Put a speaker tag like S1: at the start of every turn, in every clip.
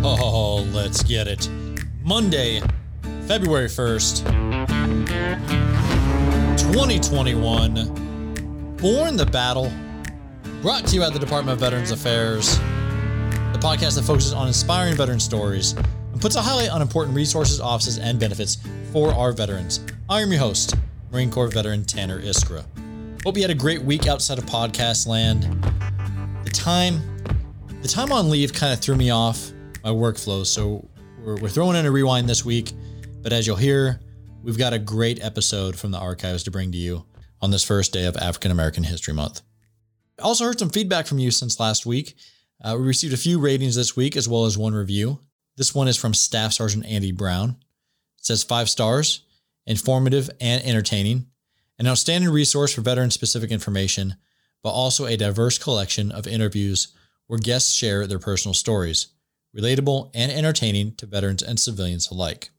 S1: Oh, let's get it. Monday, February 1st, 2021. Born the Battle. Brought to you by the Department of Veterans Affairs, the podcast that focuses on inspiring veteran stories and puts a highlight on important resources, offices, and benefits for our veterans. I am your host, Marine Corps veteran Tanner Iskra. Hope you had a great week outside of podcast land. The time, the time on leave kind of threw me off my workflow, so we're, we're throwing in a rewind this week. But as you'll hear, we've got a great episode from the archives to bring to you on this first day of African American History Month. I also heard some feedback from you since last week. Uh, we received a few ratings this week as well as one review. This one is from Staff Sergeant Andy Brown. It says five stars, informative and entertaining, an outstanding resource for veteran specific information, but also a diverse collection of interviews where guests share their personal stories, relatable and entertaining to veterans and civilians alike.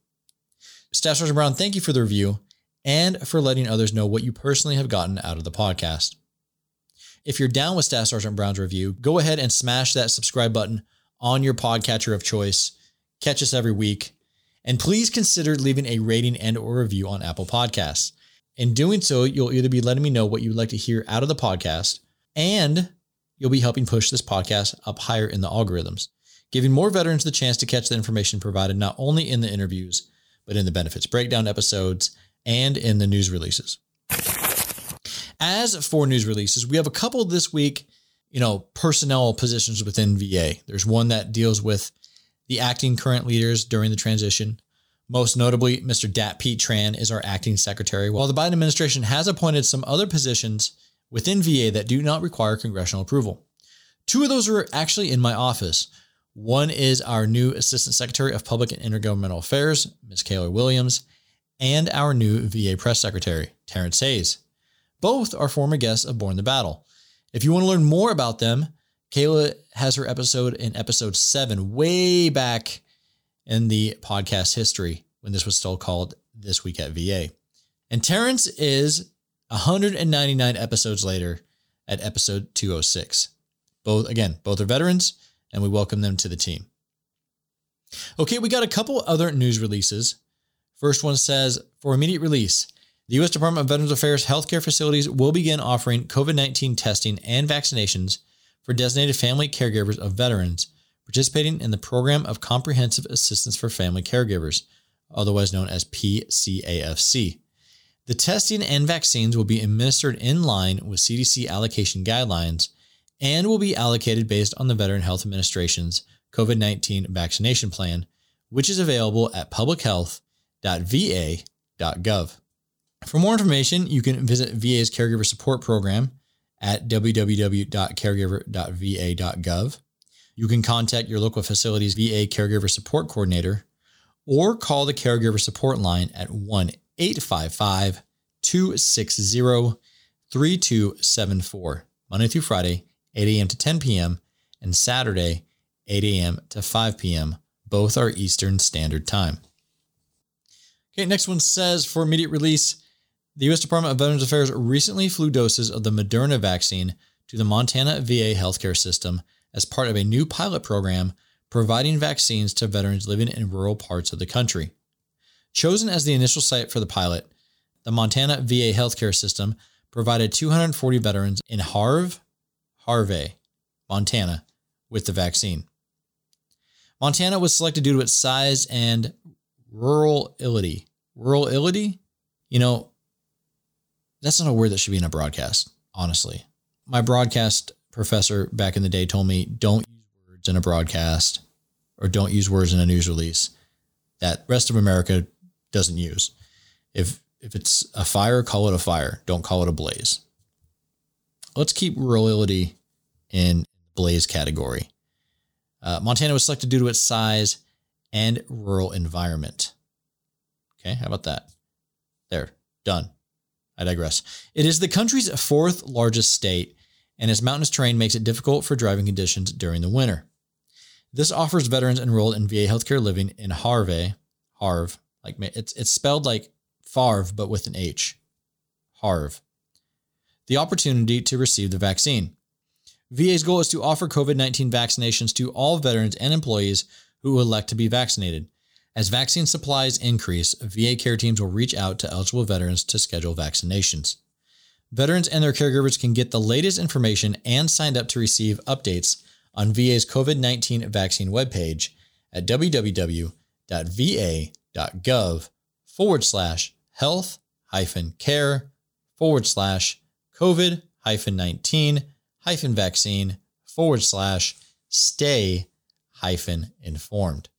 S1: Staff Sergeant Brown, thank you for the review and for letting others know what you personally have gotten out of the podcast. If you're down with Staff Sergeant Brown's review, go ahead and smash that subscribe button on your podcatcher of choice. Catch us every week. And please consider leaving a rating and or review on Apple Podcasts. In doing so, you'll either be letting me know what you would like to hear out of the podcast, and you'll be helping push this podcast up higher in the algorithms, giving more veterans the chance to catch the information provided not only in the interviews, but in the benefits breakdown episodes and in the news releases. As for news releases, we have a couple this week, you know, personnel positions within VA. There's one that deals with the acting current leaders during the transition. Most notably, Mr. Dat Pete Tran is our acting secretary, while the Biden administration has appointed some other positions within VA that do not require congressional approval. Two of those are actually in my office. One is our new Assistant Secretary of Public and Intergovernmental Affairs, Ms. Kayla Williams, and our new VA Press Secretary, Terrence Hayes. Both are former guests of Born the Battle. If you want to learn more about them, Kayla has her episode in episode seven, way back in the podcast history when this was still called This Week at VA. And Terrence is 199 episodes later at episode 206. Both, again, both are veterans, and we welcome them to the team. Okay, we got a couple other news releases. First one says for immediate release, the U.S. Department of Veterans Affairs healthcare facilities will begin offering COVID 19 testing and vaccinations for designated family caregivers of veterans participating in the Program of Comprehensive Assistance for Family Caregivers, otherwise known as PCAFC. The testing and vaccines will be administered in line with CDC allocation guidelines and will be allocated based on the Veteran Health Administration's COVID 19 vaccination plan, which is available at publichealth.va.gov. For more information, you can visit VA's Caregiver Support Program at www.caregiver.va.gov. You can contact your local facility's VA Caregiver Support Coordinator or call the Caregiver Support Line at 1 855 260 3274, Monday through Friday, 8 a.m. to 10 p.m., and Saturday, 8 a.m. to 5 p.m. Both are Eastern Standard Time. Okay, next one says for immediate release, the U.S. Department of Veterans Affairs recently flew doses of the Moderna vaccine to the Montana VA healthcare system as part of a new pilot program providing vaccines to veterans living in rural parts of the country. Chosen as the initial site for the pilot, the Montana VA healthcare system provided 240 veterans in Harve, Harvey, Montana, with the vaccine. Montana was selected due to its size and rurality. Rurality? You know, that's not a word that should be in a broadcast, honestly. My broadcast professor back in the day told me don't use words in a broadcast or don't use words in a news release that rest of America doesn't use. If if it's a fire, call it a fire. Don't call it a blaze. Let's keep rurality in blaze category. Uh, Montana was selected due to its size and rural environment. Okay, how about that? There, done. I digress. It is the country's fourth largest state, and its mountainous terrain makes it difficult for driving conditions during the winter. This offers veterans enrolled in VA healthcare living in Harvey, Harv, like it's it's spelled like Farv but with an H, Harv, the opportunity to receive the vaccine. VA's goal is to offer COVID 19 vaccinations to all veterans and employees who elect to be vaccinated. As vaccine supplies increase, VA care teams will reach out to eligible veterans to schedule vaccinations. Veterans and their caregivers can get the latest information and sign up to receive updates on VA's COVID 19 vaccine webpage at www.va.gov forward slash health hyphen care forward slash COVID hyphen 19 hyphen vaccine forward slash stay hyphen informed.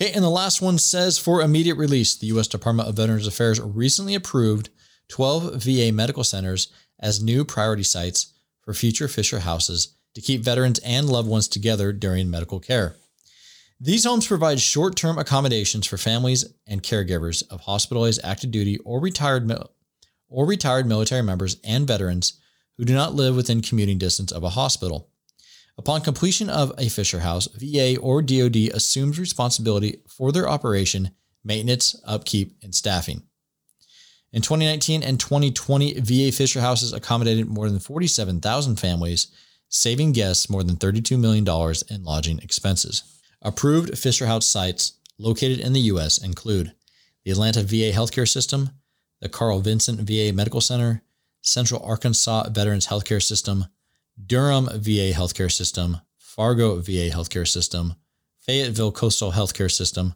S1: Okay, and the last one says for immediate release, the U.S. Department of Veterans Affairs recently approved 12 VA medical centers as new priority sites for future Fisher houses to keep veterans and loved ones together during medical care. These homes provide short term accommodations for families and caregivers of hospitalized active duty or retired, or retired military members and veterans who do not live within commuting distance of a hospital. Upon completion of a Fisher House, VA or DoD assumes responsibility for their operation, maintenance, upkeep, and staffing. In 2019 and 2020, VA Fisher Houses accommodated more than 47,000 families, saving guests more than $32 million in lodging expenses. Approved Fisher House sites located in the U.S. include the Atlanta VA Healthcare System, the Carl Vinson VA Medical Center, Central Arkansas Veterans Healthcare System, Durham VA Healthcare System, Fargo VA Healthcare System, Fayetteville Coastal Healthcare System,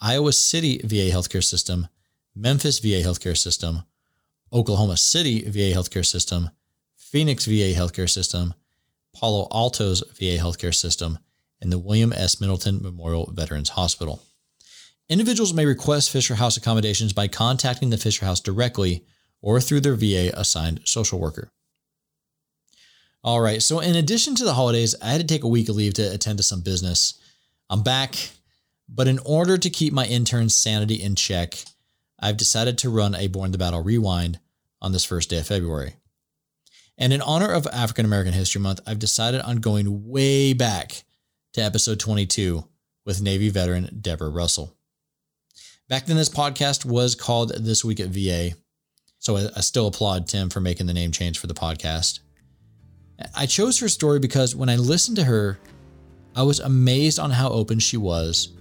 S1: Iowa City VA Healthcare System, Memphis VA Healthcare System, Oklahoma City VA Healthcare System, Phoenix VA Healthcare System, Palo Alto's VA Healthcare System, and the William S. Middleton Memorial Veterans Hospital. Individuals may request Fisher House accommodations by contacting the Fisher House directly or through their VA assigned social worker. All right, so in addition to the holidays, I had to take a week of leave to attend to some business. I'm back, but in order to keep my intern's sanity in check, I've decided to run a Born the Battle rewind on this first day of February. And in honor of African American History Month, I've decided on going way back to episode 22 with Navy veteran Deborah Russell. Back then, this podcast was called This Week at VA. So I, still applaud Tim for making the name change for the podcast. I chose her story because when I listened to her, I was amazed on how open she was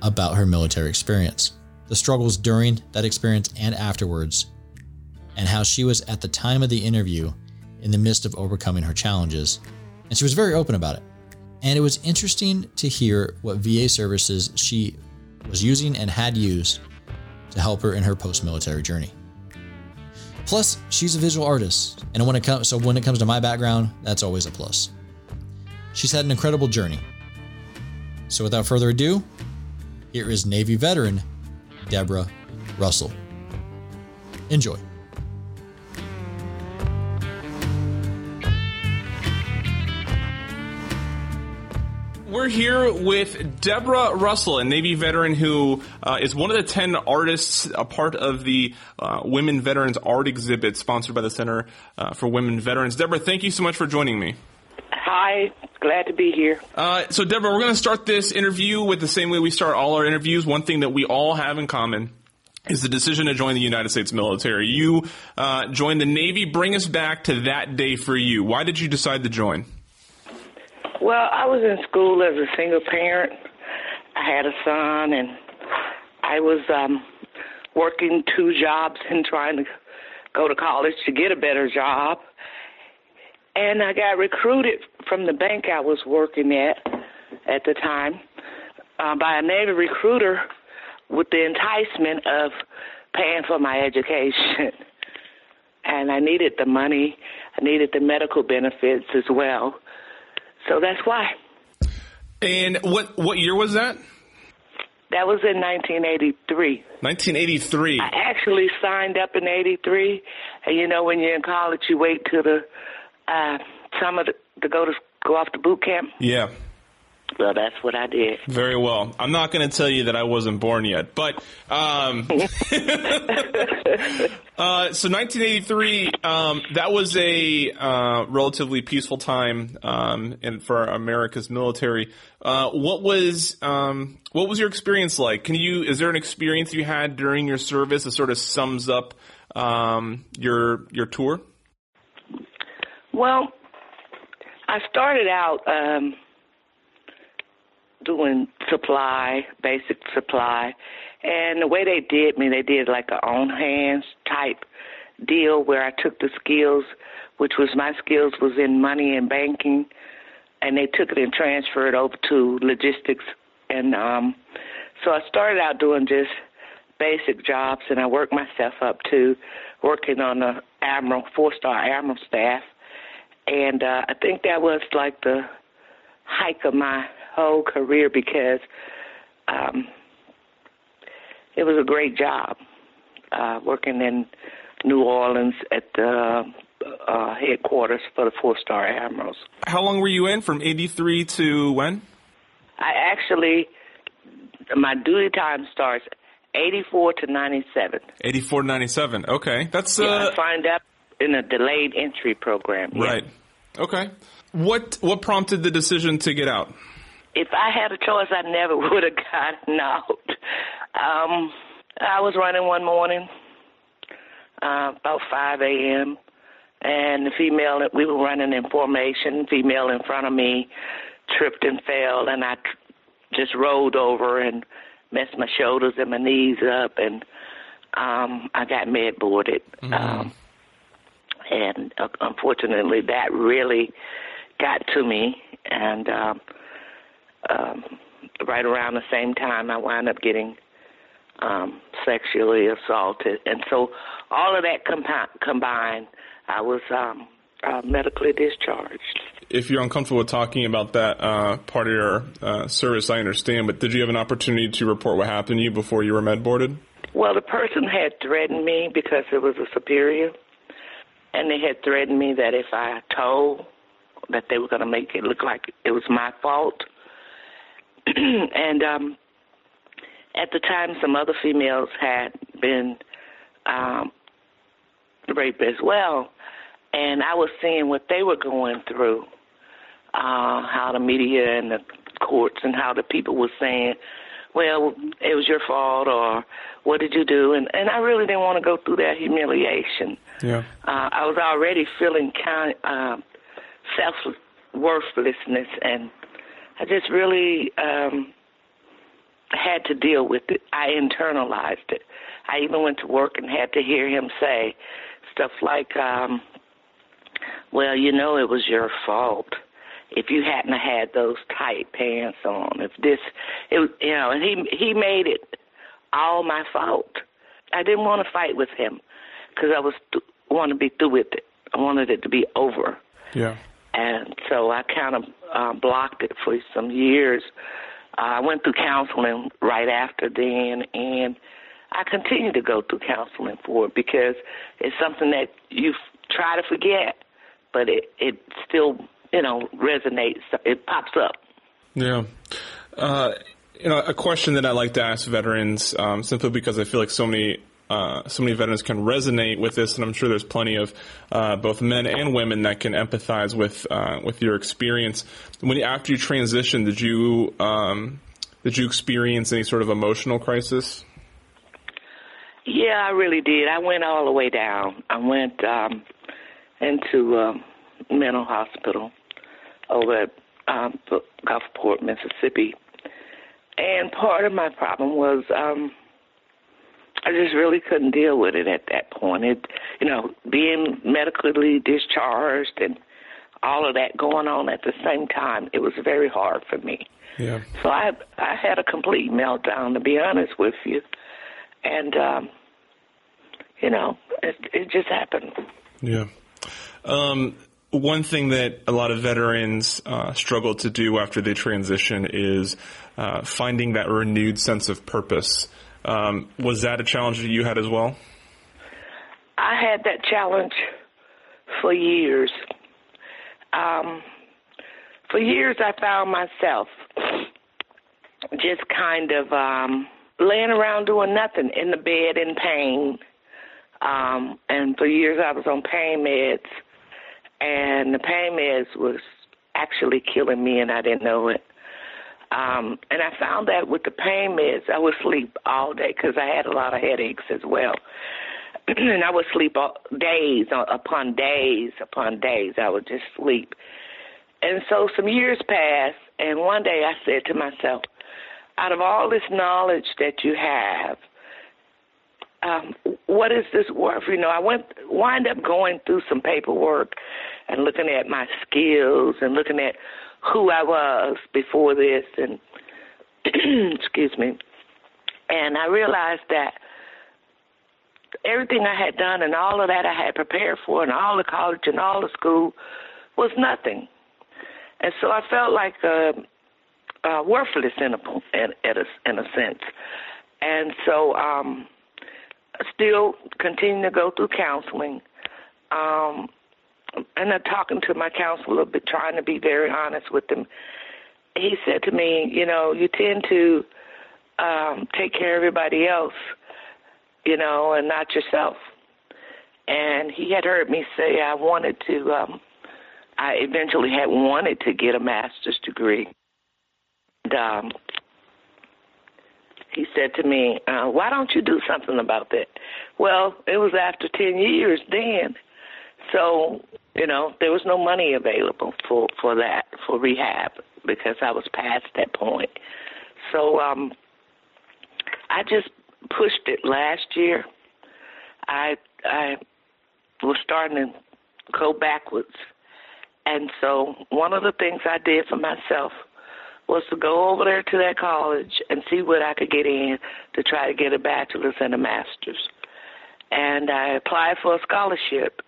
S1: about her military experience, the struggles during that experience and afterwards, and how she was at the time of the interview in the midst of overcoming her challenges. And she was very open about it. And it was interesting to hear what VA services she was using and had used to help her in her post military journey. Plus, she's a visual artist, and when it comes so when it comes to my background, that's always a plus. She's had an incredible journey. So without further ado, here is Navy veteran Deborah Russell. Enjoy.
S2: We're here with Deborah Russell, a Navy veteran who uh, is one of the 10 artists, a part of the uh, Women Veterans Art Exhibit sponsored by the Center uh, for Women Veterans. Deborah, thank you so much for joining me.
S3: Hi, glad to be here.
S2: Uh, so, Deborah, we're going to start this interview with the same way we start all our interviews. One thing that we all have in common is the decision to join the United States military. You uh, joined the Navy. Bring us back to that day for you. Why did you decide to join?
S3: Well, I was in school as a single parent. I had a son, and I was um, working two jobs and trying to go to college to get a better job. And I got recruited from the bank I was working at at the time uh, by a Navy recruiter with the enticement of paying for my education. and I needed the money, I needed the medical benefits as well. So that's why.
S2: And what what year was that?
S3: That was in 1983.
S2: 1983. I
S3: actually signed up in 83. And you know, when you're in college, you wait till the uh, summer to, to go to go off to boot camp.
S2: Yeah.
S3: Well, that's what I did.
S2: Very well. I'm not going to tell you that I wasn't born yet, but um, uh, so 1983, um, that was a uh, relatively peaceful time um, and for America's military. Uh, what was um, what was your experience like? Can you is there an experience you had during your service that sort of sums up um, your your tour?
S3: Well, I started out um, doing supply, basic supply, and the way they did me, they did like a on hands type deal where I took the skills, which was my skills was in money and banking, and they took it and transferred over to logistics. And um, so I started out doing just basic jobs, and I worked myself up to working on the admiral, four star admiral staff. And uh, I think that was like the hike of my whole career because um, it was a great job uh, working in New Orleans at the uh, headquarters for the four star admirals.
S2: How long were you in from 83 to when?
S3: I actually, my duty time starts 84 to 97.
S2: 84 to 97. Okay. That's, uh,
S3: yeah, I signed up in a delayed entry program. yeah.
S2: right. Okay. What, what prompted the decision to get out?
S3: If I had a choice, I never would have gotten out. Um, I was running one morning, uh, about 5 a.m., and the female, we were running in formation, female in front of me tripped and fell, and I tr- just rolled over and messed my shoulders and my knees up, and um, I got med boarded. Um, and uh, unfortunately, that really got to me. And um, um, right around the same time, I wound up getting um, sexually assaulted, and so all of that compi- combined, I was um, uh, medically discharged.
S2: If you're uncomfortable with talking about that uh, part of your uh, service, I understand. But did you have an opportunity to report what happened to you before you were med boarded?
S3: Well, the person had threatened me because it was a superior, and they had threatened me that if I told, that they were going to make it look like it was my fault. and um, at the time, some other females had been um, raped as well, and I was seeing what they were going through, uh, how the media and the courts and how the people were saying, well, it was your fault or what did you do? And and I really didn't want to go through that humiliation.
S2: Yeah.
S3: Uh, I was already feeling kind um, self worthlessness, and I just really um, had to deal with it. I internalized it. I even went to work and had to hear him say stuff like, um, "Well, you know, it was your fault." if you hadn't had those tight pants on, if this, it you know, and he he made it all my fault. I didn't want to fight with him because I was th- want to be through with it. I wanted it to be over,
S2: Yeah.
S3: And so I kind of uh, blocked it for some years. Uh, I went through counseling right after then, and I continue to go through counseling for it because it's something that you try to forget, but it it still you know resonates. It pops up.
S2: Yeah. Uh, you know, a question that I like to ask veterans, um, simply because I feel like so many uh, so many veterans can resonate with this, and I'm sure there's plenty of uh, both men and women that can empathize with uh, with your experience. When after you transitioned, did you um, did you experience any sort of emotional crisis?
S3: Yeah, I really did. I went all the way down. I went um, into um, mental hospital over at um, Gulfport, Mississippi. And part of my problem was um, I just really couldn't deal with it at that point. It, you know, being medically discharged and all of that going on at the same time, it was very hard for me.
S2: Yeah.
S3: So I I had a complete meltdown, to be honest with you, and um, you know, it, it just happened.
S2: Yeah. Um, one thing that a lot of veterans uh, struggle to do after they transition is uh, finding that renewed sense of purpose. Um, was that a challenge that you had as well?
S3: I had that challenge for years. Um, for years, I found myself just kind of um, laying around doing nothing in the bed in pain. Um, and for years, I was on pain meds, and the pain meds was actually killing me, and I didn't know it. Um, and I found that with the pain meds, I would sleep all day because I had a lot of headaches as well. and I would sleep all, days upon days upon days. I would just sleep. and so some years passed, and one day I said to myself, out of all this knowledge that you have, um, what is this worth? You know, I went wind up going through some paperwork and looking at my skills and looking at who I was before this, and excuse me, and I realized that everything I had done and all of that I had prepared for, and all the college and all the school was nothing, and so I felt like uh, uh, worthless in a in, in a in a sense, and so. um still continue to go through counseling. Um, and I'm talking to my counselor, but trying to be very honest with him. He said to me, you know, you tend to um, take care of everybody else, you know, and not yourself. And he had heard me say I wanted to. Um, I eventually had wanted to get a master's degree. And, um, he said to me, uh, "Why don't you do something about that?" Well, it was after ten years then, so you know there was no money available for for that for rehab because I was past that point. So um, I just pushed it last year. I I was starting to go backwards, and so one of the things I did for myself was to go over there to that college and see what I could get in to try to get a bachelor's and a master's. And I applied for a scholarship,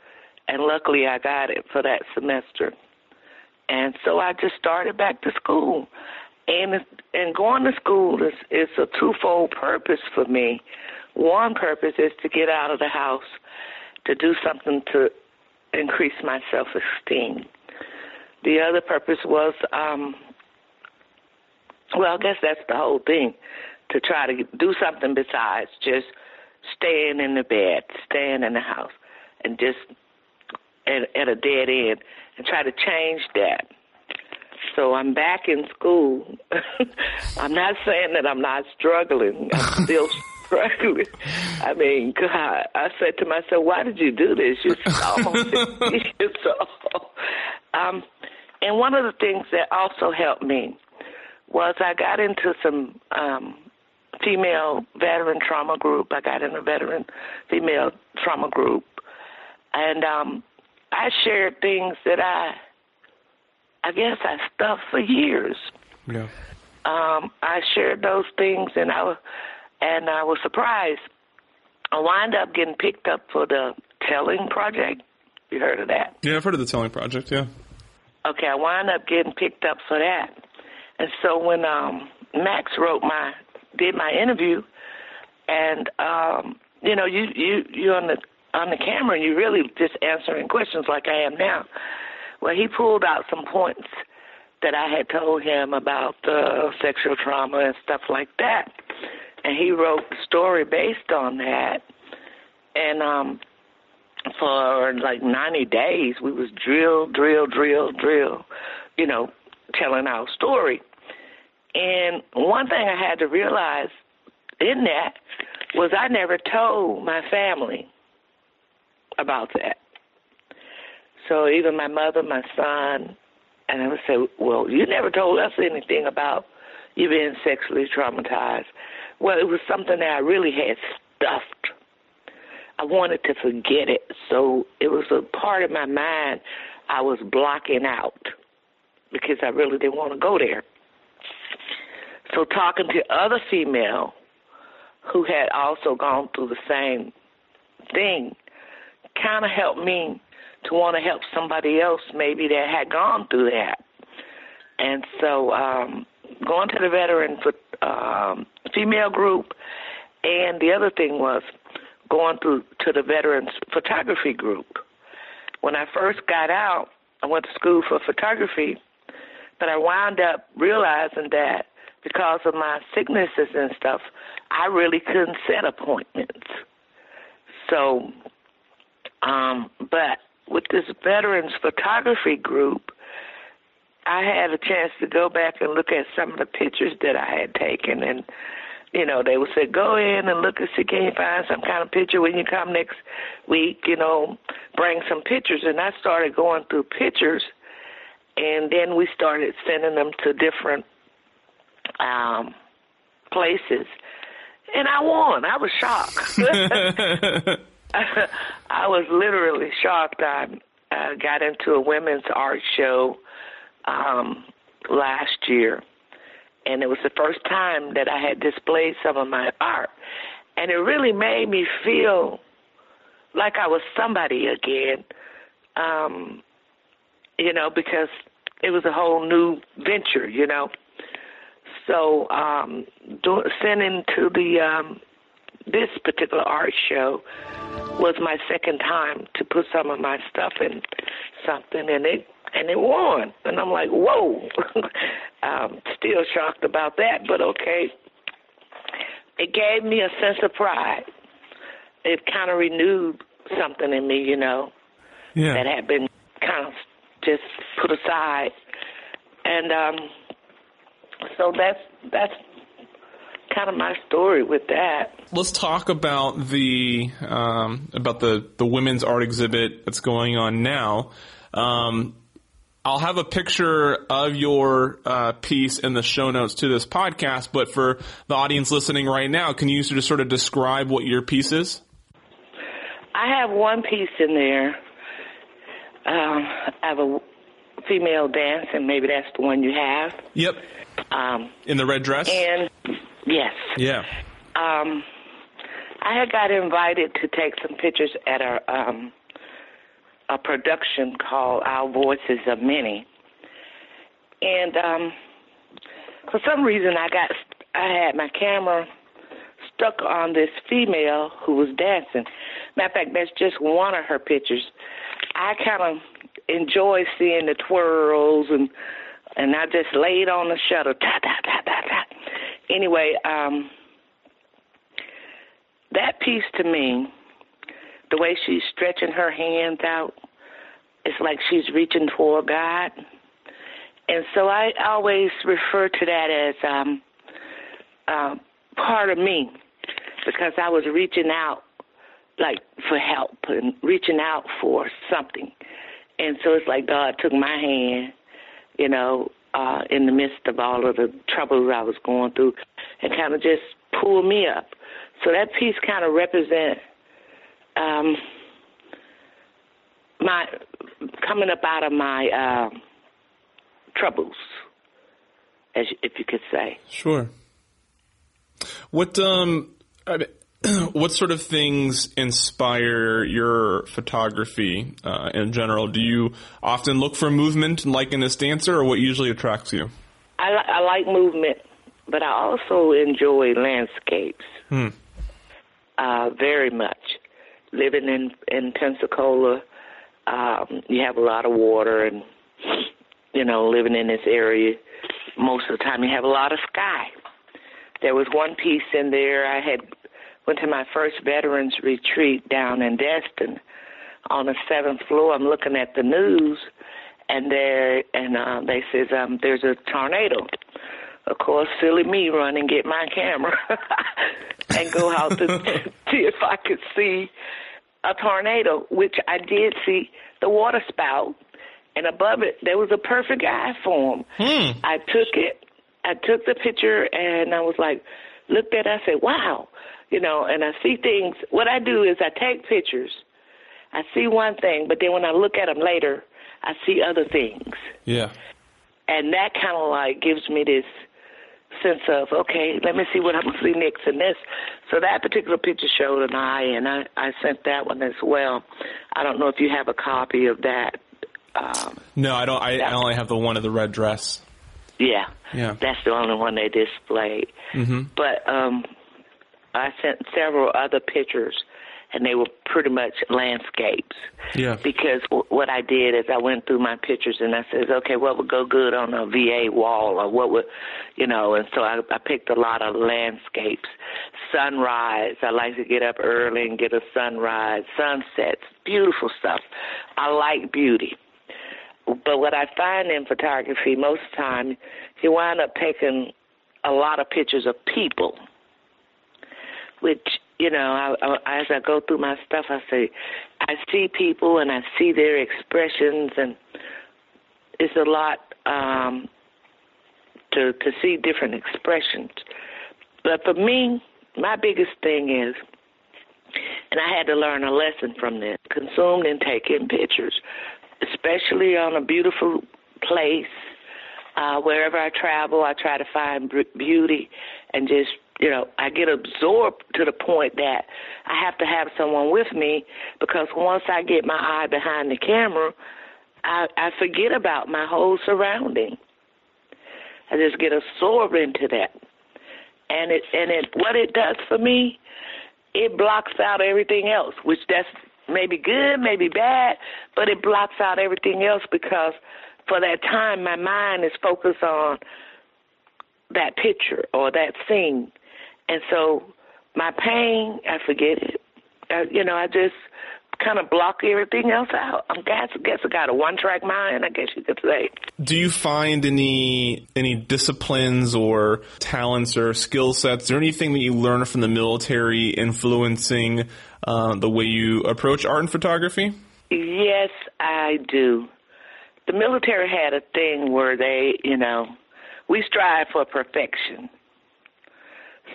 S3: and luckily I got it for that semester. And so I just started back to school. And and going to school is is a twofold purpose for me. One purpose is to get out of the house, to do something to increase my self esteem. The other purpose was um, well, I guess that's the whole thing to try to do something besides just staying in the bed, staying in the house, and just at, at a dead end and try to change that. So I'm back in school. I'm not saying that I'm not struggling. I'm still struggling. I mean, God, I said to myself, why did you do this? You're so, you're so. Um, and one of the things that also helped me was I got into some um, female veteran trauma group. I got in a veteran female trauma group, and um, I shared things that I, I guess I stuffed for years.
S2: Yeah.
S3: Um, I shared those things, and I, and I was surprised. I wound up getting picked up for the Telling Project. You heard of that?
S2: Yeah, I've heard of the Telling Project. Yeah.
S3: Okay, I wound up getting picked up for that. And so when um, Max wrote my did my interview, and um, you know you you you on the on the camera and you really just answering questions like I am now. Well, he pulled out some points that I had told him about uh, sexual trauma and stuff like that, and he wrote the story based on that. And um, for like 90 days, we was drill, drill, drill, drill, you know, telling our story. And one thing I had to realize in that was I never told my family about that. So even my mother, my son, and I would say, Well, you never told us anything about you being sexually traumatized. Well, it was something that I really had stuffed. I wanted to forget it. So it was a part of my mind I was blocking out because I really didn't want to go there. So talking to other female who had also gone through the same thing kind of helped me to want to help somebody else maybe that had gone through that. And so um, going to the veteran for, um, female group, and the other thing was going through to the veterans photography group. When I first got out, I went to school for photography, but I wound up realizing that because of my sicknesses and stuff, I really couldn't set appointments. So, um, but with this veterans photography group, I had a chance to go back and look at some of the pictures that I had taken, and you know they would say, "Go in and look and see can you find some kind of picture when you come next week." You know, bring some pictures, and I started going through pictures, and and then we started sending them to different um, places, and I won. I was shocked. I was literally shocked. I got into a women's art show um, last year, and it was the first time that I had displayed some of my art, and it really made me feel like I was somebody again. Um, you know, because it was a whole new venture, you know. So um, do, sending to the um, this particular art show was my second time to put some of my stuff in something, and it and it won. And I'm like, whoa! um, still shocked about that, but okay. It gave me a sense of pride. It kind of renewed something in me, you know,
S2: Yeah.
S3: that had been kind of just put aside. And um so that's that's kind of my story with that.
S2: Let's talk about the um, about the the women's art exhibit that's going on now. Um, I'll have a picture of your uh, piece in the show notes to this podcast. But for the audience listening right now, can you just sort of describe what your piece is?
S3: I have one piece in there. Um, I have a female dance, and maybe that's the one you have.
S2: Yep.
S3: Um,
S2: In the red dress.
S3: and yes,
S2: yeah.
S3: um, I had got invited to take some pictures at a um, a production called Our Voices of Many, and um, for some reason I got I had my camera stuck on this female who was dancing. Matter of fact, that's just one of her pictures. I kind of enjoy seeing the twirls and and I just laid on the shutter. Ta ta ta ta ta. Anyway, um, that piece to me, the way she's stretching her hands out, it's like she's reaching for God. And so I always refer to that as um, uh, part of me because I was reaching out like for help and reaching out for something. And so it's like God took my hand, you know, uh, in the midst of all of the troubles I was going through and kind of just pulled me up. So that piece kind of represents um, my coming up out of my uh, troubles, as if you could say.
S2: Sure. What um, I mean, what sort of things inspire your photography uh, in general? Do you often look for movement, like in this dancer, or what usually attracts you?
S3: I, li- I like movement, but I also enjoy landscapes
S2: Hmm.
S3: uh, very much. Living in in Pensacola, um, you have a lot of water, and you know, living in this area, most of the time you have a lot of sky. There was one piece in there I had went to my first veterans retreat down in Destin. On the seventh floor, I'm looking at the news, and there and uh, they says um, there's a tornado. Of course, silly me run and get my camera and go out to see if I could see a tornado, which I did see the water spout, and above it there was a perfect eye form.
S2: Hmm.
S3: I took it, I took the picture, and I was like, looked at it, I said, wow, you know, and I see things. What I do is I take pictures. I see one thing, but then when I look at them later, I see other things
S2: Yeah.
S3: and that kind of like gives me this sense of okay, let me see what I'm gonna see next in this. So that particular picture showed an eye, and I I sent that one as well. I don't know if you have a copy of that. Um,
S2: No, I don't. I, I only have the one of the red dress.
S3: Yeah,
S2: Yeah.
S3: that's the only one they displayed.
S2: Mm-hmm.
S3: But um, I sent several other pictures, and they were pretty much landscapes.
S2: Yeah.
S3: because w- what I did is I went through my pictures and I said, okay, what would go good on a VA wall or what would, you know, and so I, I picked a lot of landscapes. Sunrise, I like to get up early and get a sunrise, sunsets, beautiful stuff. I like beauty. But what I find in photography most of the time, you wind up taking a lot of pictures of people, which you know, I, I, as I go through my stuff, I say, I see people and I see their expressions, and it's a lot um, to to see different expressions. But for me, my biggest thing is, and I had to learn a lesson from this: consumed and taking pictures, especially on a beautiful place. Uh, wherever I travel, I try to find beauty and just you know, I get absorbed to the point that I have to have someone with me because once I get my eye behind the camera, I, I forget about my whole surrounding. I just get absorbed into that, and it and it what it does for me, it blocks out everything else, which that's maybe good, maybe bad, but it blocks out everything else because for that time my mind is focused on that picture or that scene and so my pain, I forget it. You know, I just kind of block everything else out. I guess, I guess I got a one track mind, I guess you could say.
S2: Do you find any any disciplines or talents or skill sets or anything that you learn from the military influencing uh, the way you approach art and photography?
S3: Yes, I do. The military had a thing where they, you know, we strive for perfection.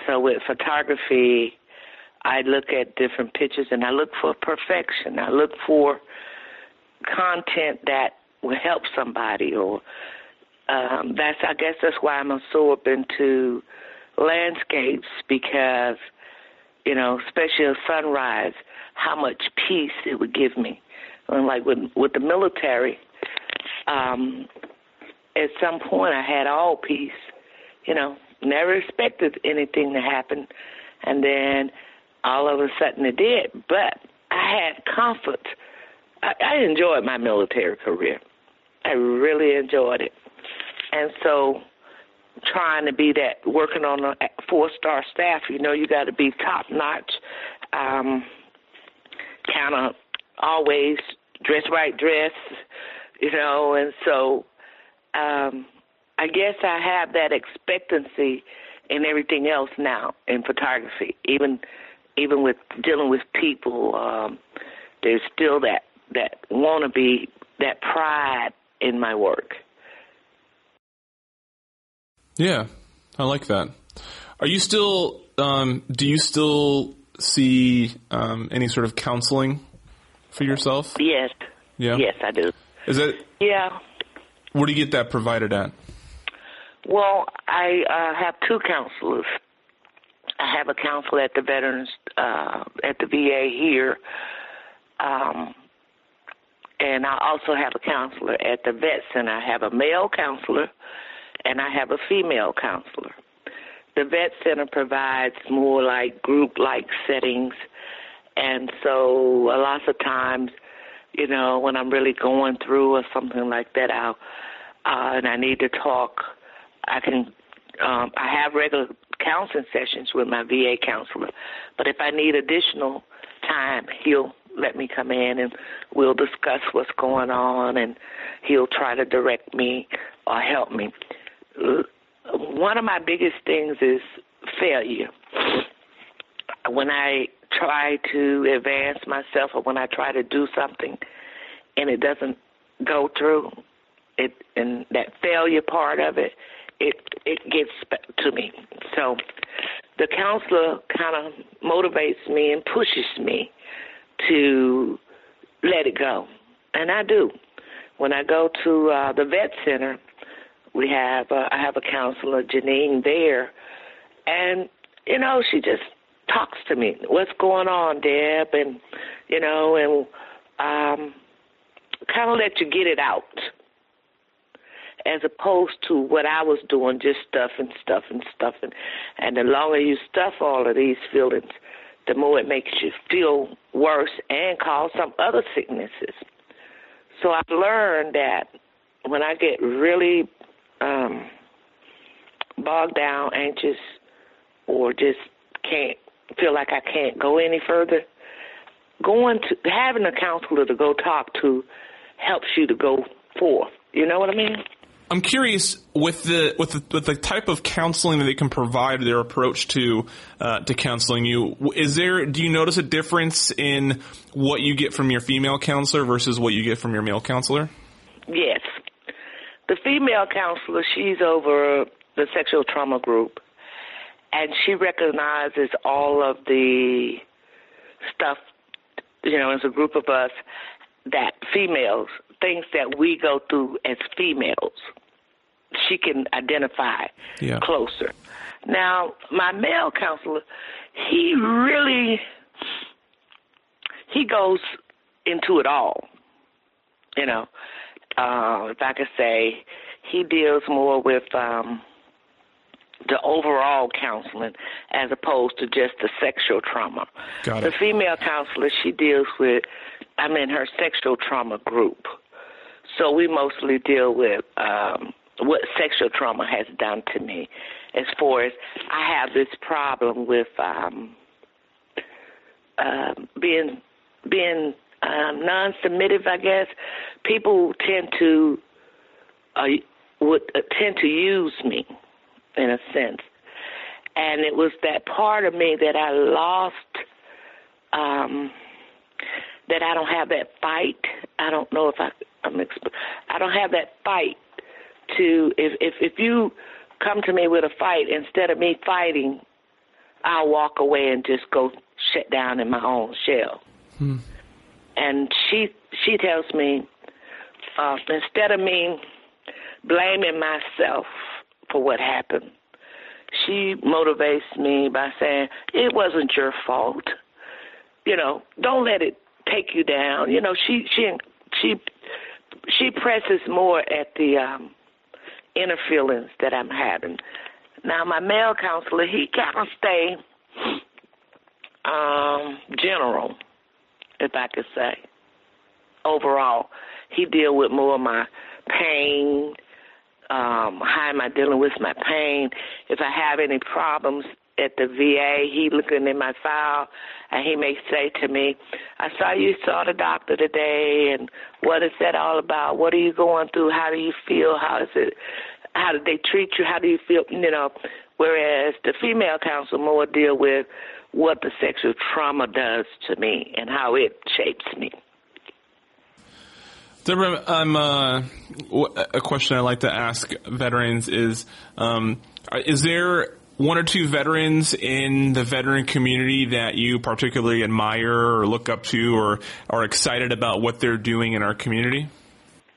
S3: So with photography, I look at different pictures and I look for perfection. I look for content that will help somebody or um, that's I guess that's why I'm absorbed into landscapes because you know, especially a sunrise, how much peace it would give me. And like with with the military, um, at some point I had all peace, you know, Never expected anything to happen, and then all of a sudden it did. But I had comfort. I, I enjoyed my military career. I really enjoyed it, and so trying to be that working on a four star staff, you know, you got to be top notch. Um, kind of always dress right dress, you know, and so um I guess I have that expectancy in everything else now in photography. Even even with dealing with people, um, there's still that that want to be that pride in my work.
S2: Yeah, I like that. Are you still? Um, do you still see um, any sort of counseling for yourself?
S3: Yes.
S2: Yeah.
S3: Yes, I do.
S2: Is it?
S3: Yeah.
S2: Where do you get that provided at?
S3: Well, I uh, have two counselors. I have a counselor at the Veterans uh, at the VA here, um, and I also have a counselor at the Vet Center. I have a male counselor, and I have a female counselor. The Vet Center provides more like group-like settings, and so a lot of times, you know, when I'm really going through or something like that, I'll uh, and I need to talk I can um, I have regular counseling sessions with my VA counselor, but if I need additional time, he'll let me come in and we'll discuss what's going on, and he'll try to direct me or help me. One of my biggest things is failure. When I try to advance myself or when I try to do something and it doesn't go through, it and that failure part of it it it gets to me. So the counselor kind of motivates me and pushes me to let it go, and I do. When I go to uh, the vet center, we have uh, I have a counselor, Janine, there, and you know she just talks to me. What's going on, Deb? And you know, and um, kind of let you get it out as opposed to what I was doing, just stuff and stuff and. The longer you stuff all of these feelings, the more it makes you feel worse and cause some other sicknesses. So I've learned that when I get really um, bogged down, anxious, or just can't feel like I can't go any further, going to having a counselor to go talk to helps you to go forth. You know what I mean?
S2: I'm curious with the with the, with the type of counseling that they can provide, their approach to uh, to counseling you. Is there? Do you notice a difference in what you get from your female counselor versus what you get from your male counselor?
S3: Yes. The female counselor, she's over the sexual trauma group, and she recognizes all of the stuff. You know, as a group of us, that females things that we go through as females, she can identify
S2: yeah.
S3: closer. Now, my male counselor, he really he goes into it all. You know, uh, if I could say, he deals more with um, the overall counseling as opposed to just the sexual trauma.
S2: Got
S3: it.
S2: The
S3: female counselor, she deals with, I'm in her sexual trauma group. So we mostly deal with um, what sexual trauma has done to me. As far as I have this problem with um, uh, being being um, non-submissive, I guess people tend to uh, would uh, tend to use me in a sense, and it was that part of me that I lost. Um, that I don't have that fight. I don't know if I I'm exp- I don't have that fight to if if if you come to me with a fight instead of me fighting, I'll walk away and just go shut down in my own shell.
S2: Hmm.
S3: And she she tells me uh, instead of me blaming myself for what happened, she motivates me by saying it wasn't your fault. You know, don't let it take you down. You know, she she she she presses more at the um, inner feelings that I'm having. Now, my male counselor, he kind of stay um, general, if I could say. Overall, he deal with more of my pain. Um, how am I dealing with my pain? If I have any problems at the VA, he looking in my file, and he may say to me, "I saw you saw the doctor today, and what is that all about? What are you going through? How do you feel? How is it? How did they treat you? How do you feel? You know." Whereas the female counsel more deal with what the sexual trauma does to me and how it shapes me.
S2: Deborah, I'm uh, a question I like to ask veterans is: um, Is there one or two veterans in the veteran community that you particularly admire or look up to or are excited about what they're doing in our community?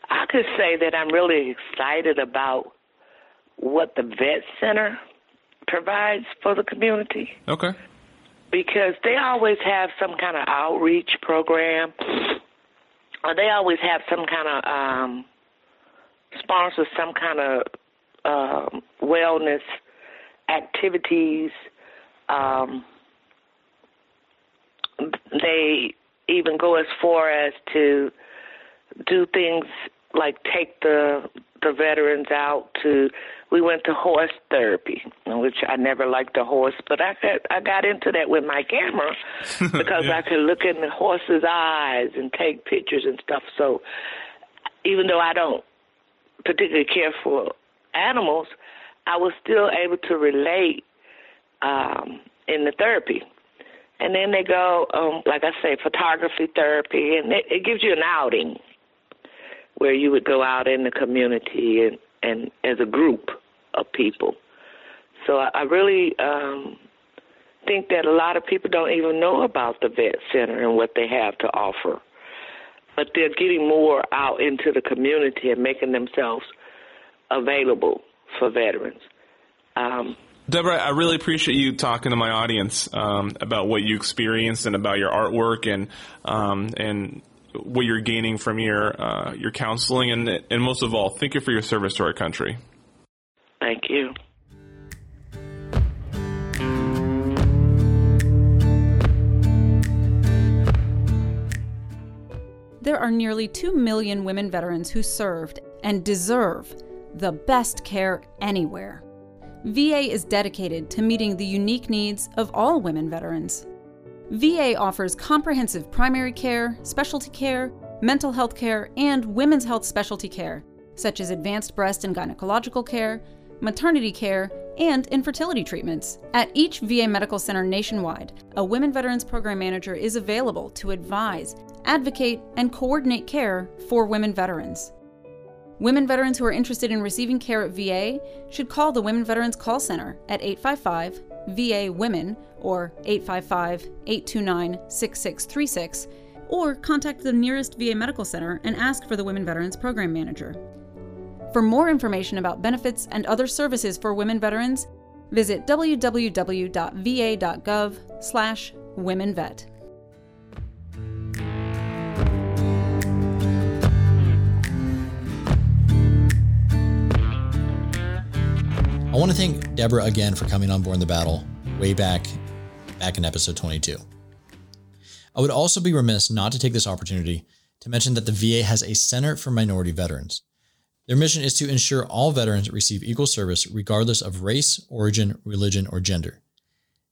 S3: I could say that I'm really excited about what the Vet Center provides for the community.
S2: Okay.
S3: Because they always have some kind of outreach program, or they always have some kind of um, sponsor some kind of um, wellness activities. Um, they even go as far as to do things like take the the veterans out to we went to horse therapy which i never liked the horse but i got i got into that with my camera because yeah. i could look in the horse's eyes and take pictures and stuff so even though i don't particularly care for animals I was still able to relate um, in the therapy. And then they go, um, like I say, photography therapy, and it, it gives you an outing where you would go out in the community and, and as a group of people. So I, I really um, think that a lot of people don't even know about the vet center and what they have to offer. But they're getting more out into the community and making themselves available for veterans. Um,
S2: Deborah, I really appreciate you talking to my audience um, about what you experienced and about your artwork and um, and what you're gaining from your uh, your counseling and and most of all, thank you for your service to our country.
S3: Thank you.
S4: There are nearly 2 million women veterans who served and deserve the best care anywhere. VA is dedicated to meeting the unique needs of all women veterans. VA offers comprehensive primary care, specialty care, mental health care, and women's health specialty care, such as advanced breast and gynecological care, maternity care, and infertility treatments. At each VA medical center nationwide, a Women Veterans Program Manager is available to advise, advocate, and coordinate care for women veterans. Women veterans who are interested in receiving care at VA should call the Women Veterans Call Center at 855 VA Women or 855 829 6636 or contact the nearest VA Medical Center and ask for the Women Veterans Program Manager. For more information about benefits and other services for women veterans, visit www.va.gov/womenvet.
S1: I want to thank Deborah again for coming on board in the battle way back back in episode 22. I would also be remiss not to take this opportunity to mention that the VA has a Center for Minority Veterans. Their mission is to ensure all veterans receive equal service regardless of race, origin, religion, or gender.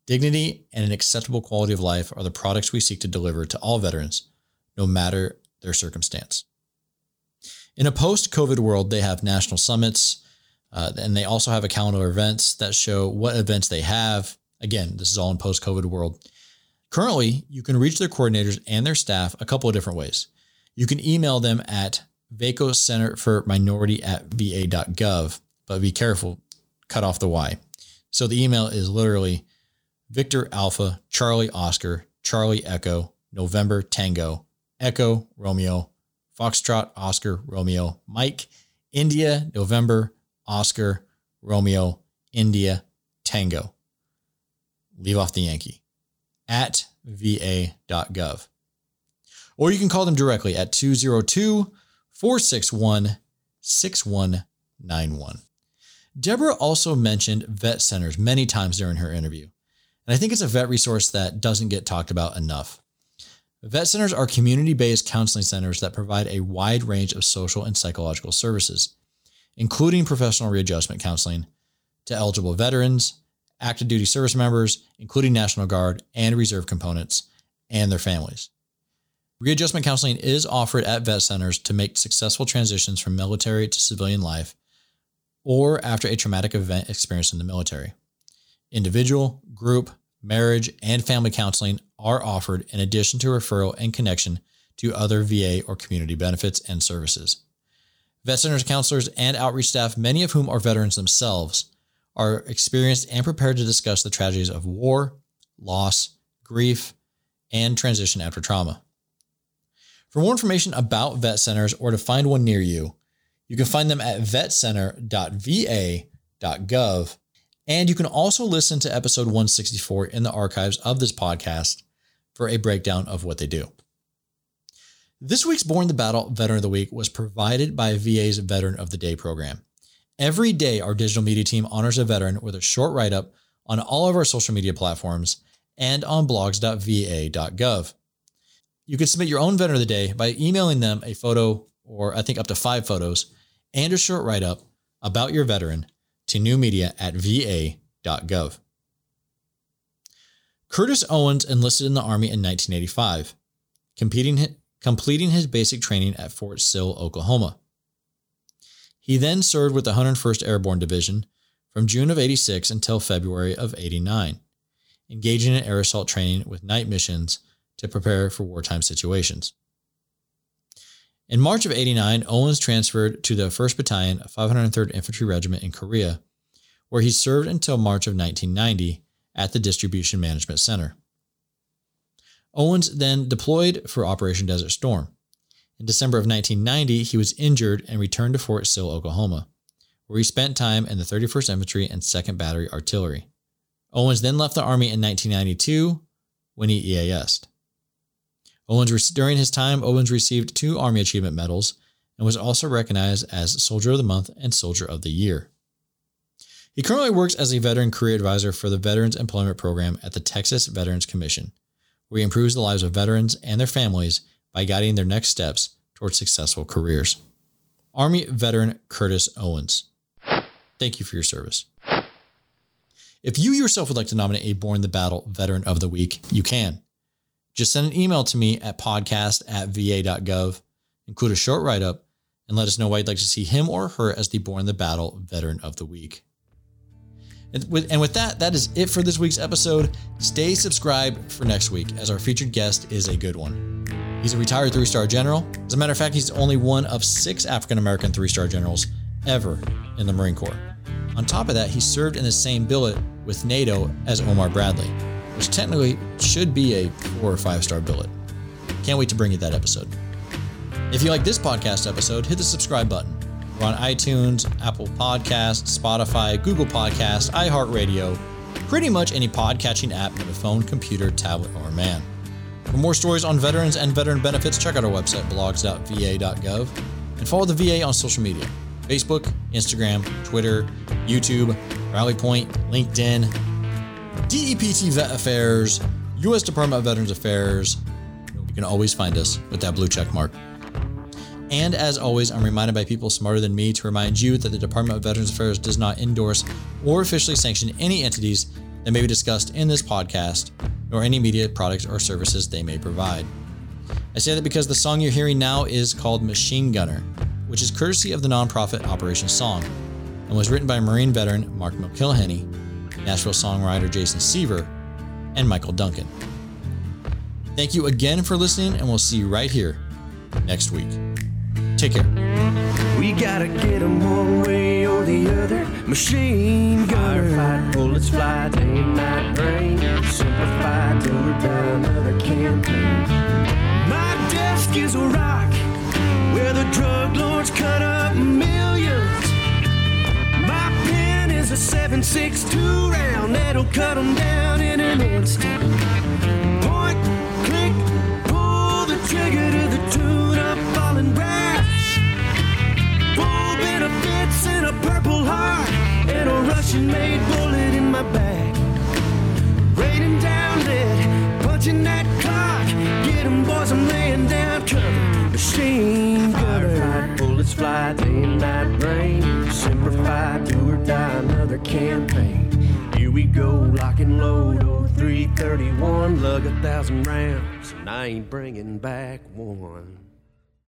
S1: Dignity and an acceptable quality of life are the products we seek to deliver to all veterans, no matter their circumstance. In a post COVID world, they have national summits, uh, and they also have a calendar of events that show what events they have. Again, this is all in post COVID world. Currently, you can reach their coordinators and their staff a couple of different ways. You can email them at VACO Center for Minority at va.gov, but be careful, cut off the Y. So the email is literally Victor Alpha, Charlie Oscar, Charlie Echo, November Tango, Echo Romeo, Foxtrot Oscar Romeo, Mike, India November Oscar Romeo, India Tango. Leave off the Yankee at va.gov. Or you can call them directly at 202 461 6191. Deborah also mentioned vet centers many times during her interview, and I think it's a vet resource that doesn't get talked about enough. Vet centers are community based counseling centers that provide a wide range of social and psychological services, including professional readjustment counseling to eligible veterans, active duty service members, including National Guard and Reserve components, and their families. Readjustment counseling is offered at vet centers to make successful transitions from military to civilian life or after a traumatic event experienced in the military. Individual, group, marriage, and family counseling are offered in addition to referral and connection to other VA or community benefits and services. Vet centers counselors and outreach staff, many of whom are veterans themselves, are experienced and prepared to discuss the tragedies of war, loss, grief, and transition after trauma. For more information about vet centers or to find one near you, you can find them at vetcenter.va.gov. And you can also listen to episode 164 in the archives of this podcast for a breakdown of what they do. This week's Borne the Battle Veteran of the Week was provided by VA's Veteran of the Day program. Every day, our digital media team honors a veteran with a short write up on all of our social media platforms and on blogs.va.gov. You can submit your own veteran of the day by emailing them a photo, or I think up to five photos, and a short write up about your veteran to newmedia at va.gov. Curtis Owens enlisted in the Army in 1985, competing, completing his basic training at Fort Sill, Oklahoma. He then served with the 101st Airborne Division from June of 86 until February of 89, engaging in air assault training with night missions to prepare for wartime situations. In March of 89, Owens transferred to the 1st Battalion, 503rd Infantry Regiment in Korea, where he served until March of 1990 at the Distribution Management Center. Owens then deployed for Operation Desert Storm. In December of 1990, he was injured and returned to Fort Sill, Oklahoma, where he spent time in the 31st Infantry and 2nd Battery Artillery. Owens then left the Army in 1992 when he EASed. Owens, during his time, Owens received two Army Achievement Medals and was also recognized as Soldier of the Month and Soldier of the Year. He currently works as a veteran career advisor for the Veterans Employment Program at the Texas Veterans Commission, where he improves the lives of veterans and their families by guiding their next steps towards successful careers. Army veteran Curtis Owens. Thank you for your service. If you yourself would like to nominate a Borne the Battle Veteran of the Week, you can. Just send an email to me at podcast at va.gov, include a short write up, and let us know why you'd like to see him or her as the Borne the Battle Veteran of the Week. And with, and with that, that is it for this week's episode. Stay subscribed for next week, as our featured guest is a good one. He's a retired three star general. As a matter of fact, he's only one of six African American three star generals ever in the Marine Corps. On top of that, he served in the same billet with NATO as Omar Bradley, which technically should be a four or five star billet. Can't wait to bring you that episode. If you like this podcast episode, hit the subscribe button. We're on iTunes, Apple Podcasts, Spotify, Google Podcasts, iHeartRadio, pretty much any podcatching app on a phone, computer, tablet, or man. For more stories on veterans and veteran benefits, check out our website, blogs.va.gov, and follow the VA on social media Facebook, Instagram, Twitter, YouTube, Rally Point, LinkedIn, DEPT Vet Affairs, U.S. Department of Veterans Affairs. You can always find us with that blue check mark. And as always, I'm reminded by people smarter than me to remind you that the Department of Veterans Affairs does not endorse or officially sanction any entities that may be discussed in this podcast, nor any media products or services they may provide. I say that because the song you're hearing now is called Machine Gunner, which is courtesy of the nonprofit Operation Song, and was written by Marine veteran Mark McIlhenny, Nashville songwriter Jason Seaver, and Michael Duncan. Thank you again for listening, and we'll see you right here next week. Take care.
S5: We gotta get 'em one way or the other. Machine gunner. Firefight, bullets fly, day and night rain. Simplified till we die another campaign. My desk is a rock where the drug lords cut up millions. My pen is a 7.62 round that'll cut 'em down in an instant. And a purple heart and a Russian made bullet in my back. Raining down lead, punching that clock. Get 'em boys, I'm laying down cover. Machine. Firefight, bullets fly, day and night rain. Simplify, do or die, another campaign. Here we go, lock and load, oh 331, lug a thousand rounds, and I ain't bringing back one.